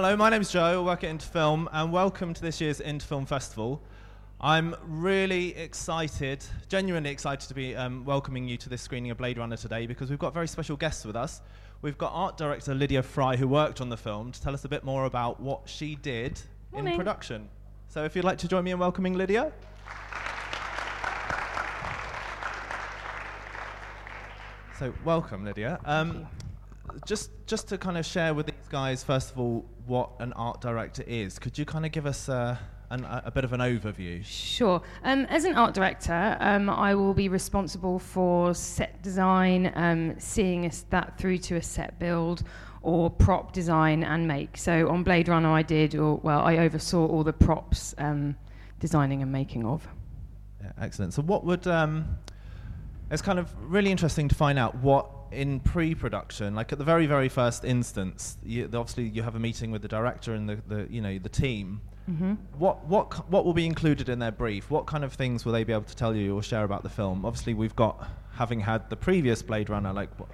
Hello, my name's Joe. I work at Into Film, and welcome to this year's Into Film Festival. I'm really excited, genuinely excited to be um, welcoming you to this screening of Blade Runner today because we've got very special guests with us. We've got art director Lydia Fry, who worked on the film, to tell us a bit more about what she did Morning. in production. So, if you'd like to join me in welcoming Lydia. So, welcome, Lydia. Um, just, just to kind of share with these guys, first of all, what an art director is. Could you kind of give us uh, an, a, a bit of an overview? Sure. Um, as an art director, um, I will be responsible for set design, um, seeing us that through to a set build, or prop design and make. So on Blade Runner, I did, or well, I oversaw all the props um, designing and making of. Yeah, excellent. So, what would um, it's kind of really interesting to find out what in pre-production, like at the very, very first instance, you, obviously you have a meeting with the director and the, the you know the team. Mm-hmm. What what what will be included in their brief? What kind of things will they be able to tell you or share about the film? Obviously, we've got having had the previous Blade Runner. Like, what,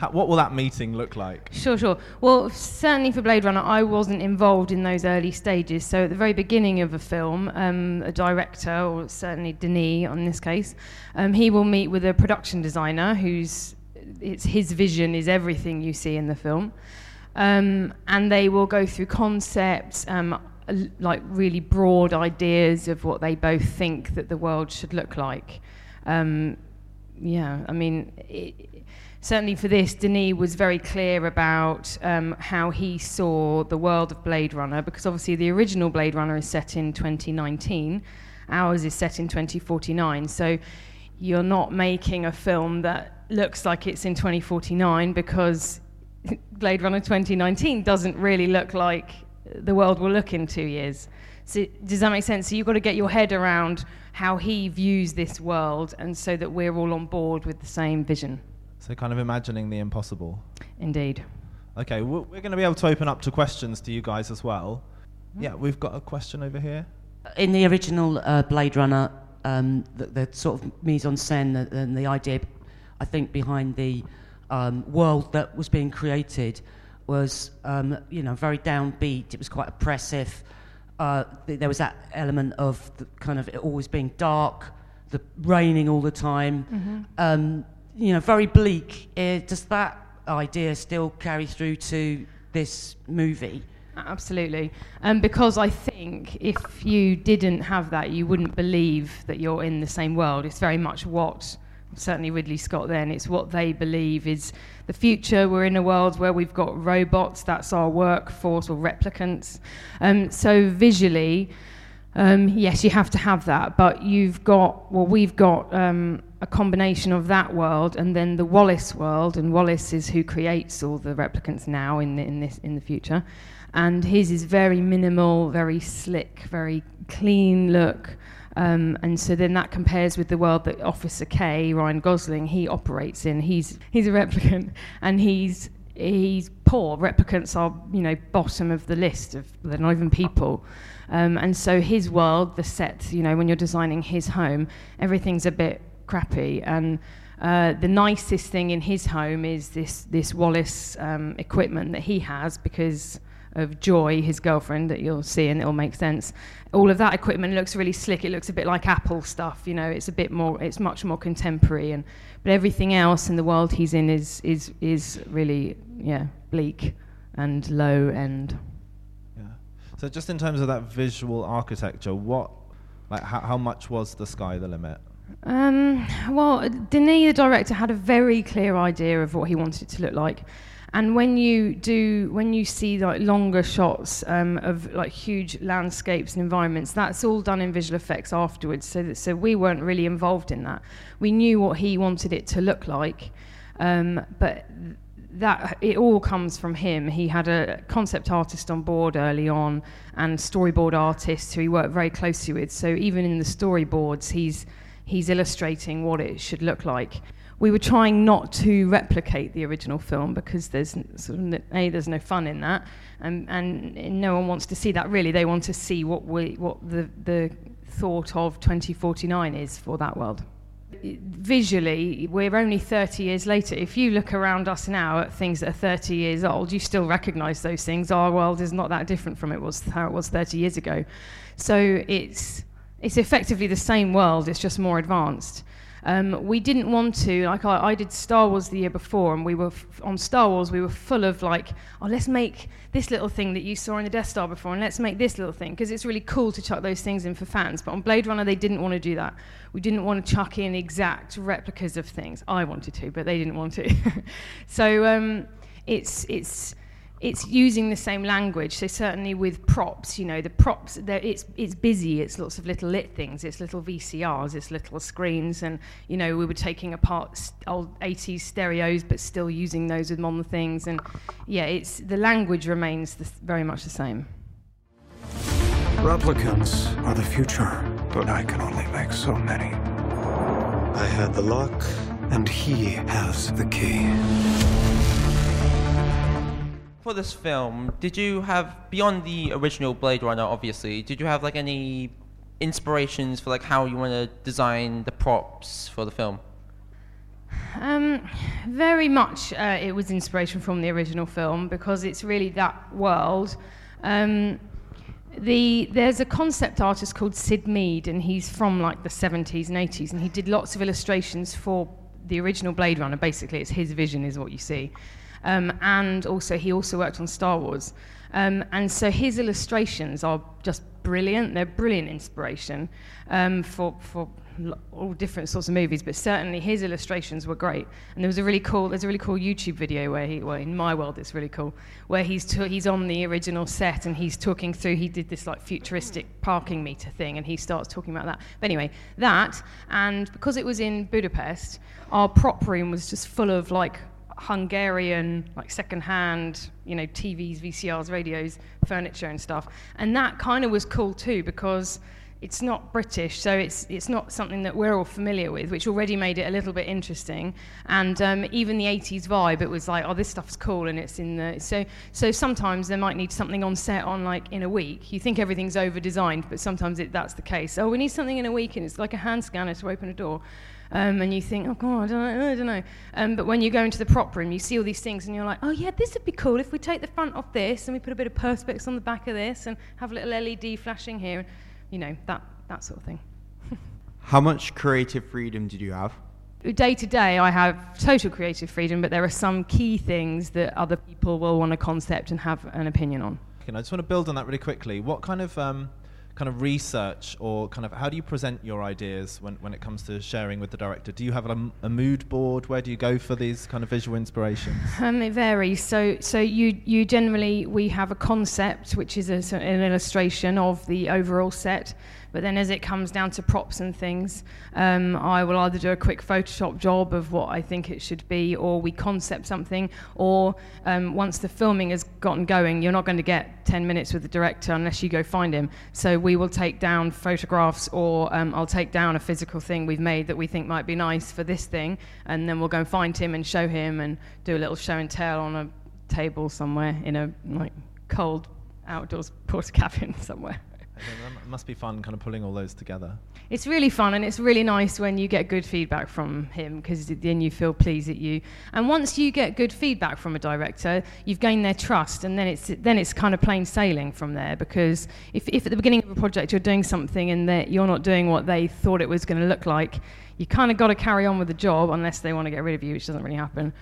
how, what will that meeting look like? Sure, sure. Well, certainly for Blade Runner, I wasn't involved in those early stages. So at the very beginning of a film, um, a director, or certainly Denis on this case, um, he will meet with a production designer who's it's his vision is everything you see in the film, um, and they will go through concepts. Um, like really broad ideas of what they both think that the world should look like. Um, yeah, I mean, it, certainly for this, Denis was very clear about um, how he saw the world of Blade Runner, because obviously the original Blade Runner is set in 2019, ours is set in 2049. So you're not making a film that looks like it's in 2049 because Blade Runner 2019 doesn't really look like the world will look in two years. So does that make sense? So you've got to get your head around how he views this world, and so that we're all on board with the same vision. So, kind of imagining the impossible. Indeed. Okay, we're, we're going to be able to open up to questions to you guys as well. Yeah, we've got a question over here. In the original uh, Blade Runner, um, the, the sort of mise en scène and, the idea, I think, behind the um, world that was being created was, um, you know, very downbeat. It was quite oppressive. Uh, th- there was that element of kind of it always being dark, the raining all the time. Um, you know, very bleak. Uh, does that idea still carry through to this movie? Absolutely. Um, because I think if you didn't have that, you wouldn't believe that you're in the same world. It's very much what, certainly Ridley Scott then, it's what they believe is the future. We're in a world where we've got robots, that's our workforce, or replicants. Um, so visually, um, yes, you have to have that, but you've got, well, we've got um, a combination of that world and then the Wallace world, and Wallace is who creates all the replicants now in the, in this in the future, and his is very minimal, very slick, very clean look. Um, and so then that compares with the world that Officer K, Ryan Gosling, he operates in. He's he's a replicant, and he's he's poor. Replicants are you know bottom of the list of they're not even people. Um, and so his world, the set, you know, when you're designing his home, everything's a bit crappy. And uh, the nicest thing in his home is this this Wallace um, equipment that he has because of Joy, his girlfriend, that you'll see and it'll make sense. All of that equipment looks really slick. It looks a bit like Apple stuff, you know. It's a bit more. It's much more contemporary, and but everything else in the world he's in is is is really yeah bleak and low end. Yeah. So, just in terms of that visual architecture, what, like, how, how much was the sky the limit? Um, well, Denis, the director, had a very clear idea of what he wanted it to look like. And when you do, when you see like longer shots um, of like huge landscapes and environments, that's all done in visual effects afterwards. So, that, so we weren't really involved in that. We knew what he wanted it to look like, um, but that it all comes from him. He had a concept artist on board early on, and storyboard artists who he worked very closely with. So even in the storyboards, he's he's illustrating what it should look like. We were trying not to replicate the original film because there's sort of a there's no fun in that, and and no one wants to see that really. They want to see what we what the the thought of 2049 is for that world. visually, we're only 30 years later. If you look around us now at things that are 30 years old, you still recognize those things. Our world is not that different from it was how it was 30 years ago. So it's it's effectively the same world. It's just more advanced. Um, we didn't want to, like I, I, did Star Wars the year before, and we were f- on Star Wars. We were full of like, oh, let's make this little thing that you saw in the Death Star before, and let's make this little thing because it's really cool to chuck those things in for fans. But on Blade Runner, they didn't want to do that. We didn't want to chuck in exact replicas of things. I wanted to, but they didn't want to. so um, it's it's it's using the same language. So certainly with props, you know, the props, it's it's busy. It's lots of little lit things. It's little VCRs. It's little screens, and you know, we were taking apart old 80s stereos, but still using those with modern things. And yeah, it's the language remains the, very much the same. Replicants are the future, but I can only make so many. I had the lock, and he has the key for this film, did you have beyond the original Blade Runner, obviously, did you have like any inspirations for like how you want to design the props for the film? Um, very much, uh, it was inspiration from the original film because it's really that world. Um, the, there's a concept artist called Syd Mead, and he's from like the 70s and 80s, and he did lots of illustrations for the original Blade Runner. Basically, it's his vision, is what you see. Um, and also, he also worked on Star Wars. Um, and so his illustrations are just brilliant. They're brilliant inspiration um, for, for all different sorts of movies, but certainly his illustrations were great. And there was a really cool, there's a really cool YouTube video where he, well, in my world, it's really cool, where he's he's on the original set and he's talking through. He did this like futuristic parking meter thing, and he starts talking about that. But anyway, that and because it was in Budapest, our prop room was just full of like Hungarian, like second-hand, you know, TVs, VCRs, radios, furniture, and stuff. And that kind of was cool too because it's not British, so it's it's not something that we're all familiar with, which already made it a little bit interesting. And um, even the 80s vibe, it was like, oh, this stuff's cool, and it's in the so so sometimes they might need something on set on like in a week. You think everything's over designed, but sometimes it, that's the case. Oh, we need something in a week, and it's like a hand scanner to open a door. Um, and you think, oh God, I don't know. I don't know. Um, but when you go into the prop room, you see all these things, and you're like, oh yeah, this would be cool if we take the front off this and we put a bit of perspex on the back of this and have a little LED flashing here, and you know, that that sort of thing. How much creative freedom did you have? Day to day, I have total creative freedom, but there are some key things that other people will want to concept and have an opinion on. Okay, I just want to build on that really quickly. What kind of um, kind of research or kind of how do you present your ideas when, when it comes to sharing with the director? Do you have a, a mood board? Where do you go for these kind of visual inspirations? Um, it varies. So, so you, you generally, we have a concept, which is a, an illustration of the overall set. But then as it comes down to props and things, um, I will either do a quick Photoshop job of what I think it should be, or we concept something, or um, once the filming has gotten going, you're not going to get 10 minutes with the director unless you go find him. So we will take down photographs, or um, I'll take down a physical thing we've made that we think might be nice for this thing, and then we'll go and find him and show him and do a little show and tell on a table somewhere in a like cold outdoors porta cabin somewhere. It must be fun kind of pulling all those together. It's really fun and it's really nice when you get good feedback from him because then you feel pleased at you. And once you get good feedback from a director, you've gained their trust and then it's then it's kind of plain sailing from there because if, if at the beginning of a project you're doing something and that you're not doing what they thought it was going to look like, you kind of got to carry on with the job unless they want to get rid of you, which doesn't really happen.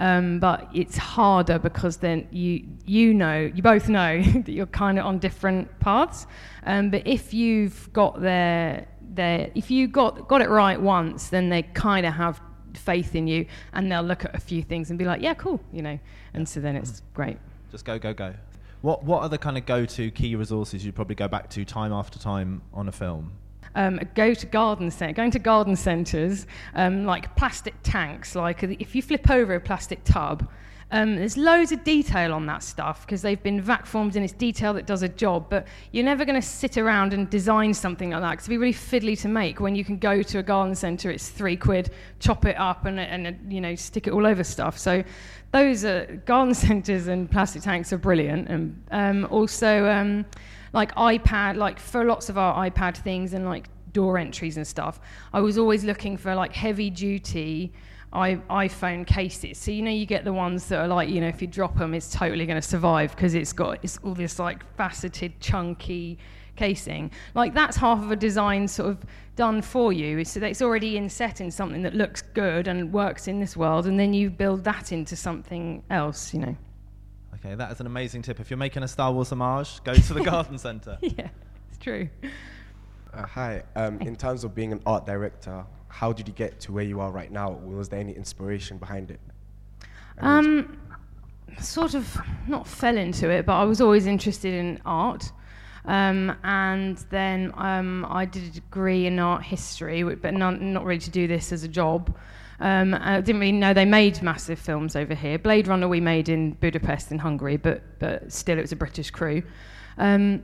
Um, but it's harder because then you you know you both know that you're kind of on different paths. Um, but if you've got their their if you got got it right once, then they kind of have faith in you, and they'll look at a few things and be like, yeah, cool, you know. And so then it's great. Just go, go, go. What what are the kind of go-to key resources you probably go back to time after time on a film? Um, go to garden cent- going to garden centres, um, like plastic tanks, like if you flip over a plastic tub, um, there's loads of detail on that stuff because they've been vac formed and it's detail that does a job. But you're never going to sit around and design something like that because it'd be really fiddly to make. When you can go to a garden centre, it's three quid, chop it up and, and you know stick it all over stuff. So those are garden centres and plastic tanks are brilliant. And um, also um, like iPad, like for lots of our iPad things and like door entries and stuff, I was always looking for like heavy duty I, iPhone cases. So you know you get the ones that are like you know if you drop them, it's totally going to survive because it's got it's all this like faceted, chunky casing. Like that's half of a design sort of done for you. So it's already in set in something that looks good and works in this world, and then you build that into something else. You know. Okay, that is an amazing tip. If you're making a Star Wars homage, go to the garden centre. yeah, it's true. Uh, hi. Um, in terms of being an art director, how did you get to where you are right now? Was there any inspiration behind it? Um, sort of not fell into it, but I was always interested in art. Um, and then um, I did a degree in art history, but not, not really to do this as a job. Um, I didn't really know they made massive films over here. Blade Runner we made in Budapest in Hungary, but but still it was a British crew. Um,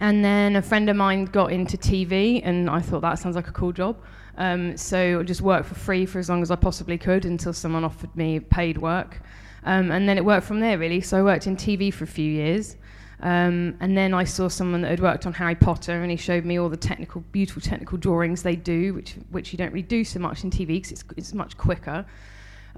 and then a friend of mine got into TV, and I thought that sounds like a cool job. Um, so I just worked for free for as long as I possibly could until someone offered me paid work. Um, and then it worked from there, really. So I worked in TV for a few years. Um, and then I saw someone that had worked on Harry Potter, and he showed me all the technical, beautiful technical drawings they do, which which you don't really do so much in TV because it's it's much quicker.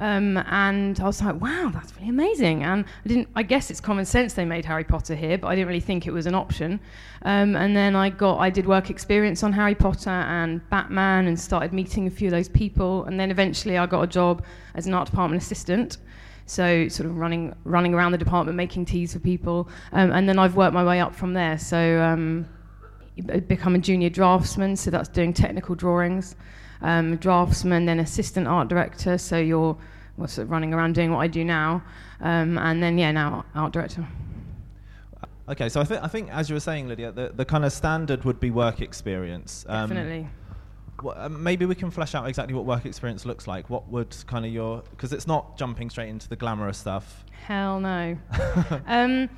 Um, and I was like, wow, that's really amazing. And I didn't, I guess it's common sense they made Harry Potter here, but I didn't really think it was an option. Um, and then I got, I did work experience on Harry Potter and Batman and started meeting a few of those people. And then eventually I got a job as an art department assistant. So sort of running, running around the department, making teas for people. Um, and then I've worked my way up from there. So um, become a junior draftsman, so that's doing technical drawings um, draftsman, then assistant art director. So you're well, sort of running around doing what I do now, um, and then yeah, now art director. Okay, so I think I think as you were saying, Lydia, the, the kind of standard would be work experience. Um, Definitely. Uh, maybe we can flesh out exactly what work experience looks like. What would kind of your because it's not jumping straight into the glamorous stuff. Hell no. um,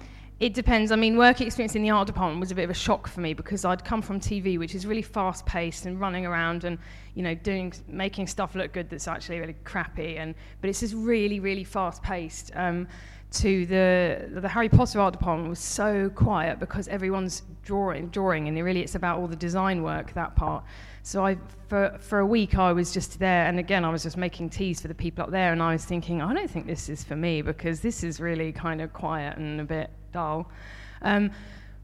it depends. I mean, work experience in the art department was a bit of a shock for me because I'd come from TV, which is really fast paced and running around and you know doing making stuff look good that's actually really crappy. And but it's just really really fast paced. Um, to the the Harry Potter art department was so quiet because everyone's drawing drawing and really it's about all the design work that part. So I for for a week I was just there and again I was just making teas for the people up there and I was thinking I don't think this is for me because this is really kind of quiet and a bit dull. Um,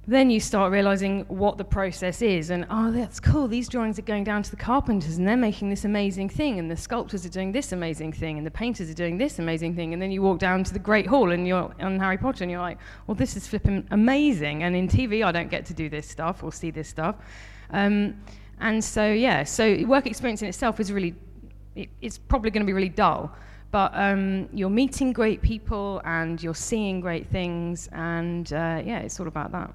then you start realizing what the process is, and oh, that's cool. These drawings are going down to the carpenters, and they're making this amazing thing, and the sculptors are doing this amazing thing, and the painters are doing this amazing thing. And then you walk down to the Great Hall, and you're on Harry Potter, and you're like, well, this is flipping amazing. And in TV, I don't get to do this stuff or see this stuff. Um, and so, yeah, so work experience in itself is really, it, it's probably going to be really dull but um, you're meeting great people and you're seeing great things, and uh, yeah, it's all about that.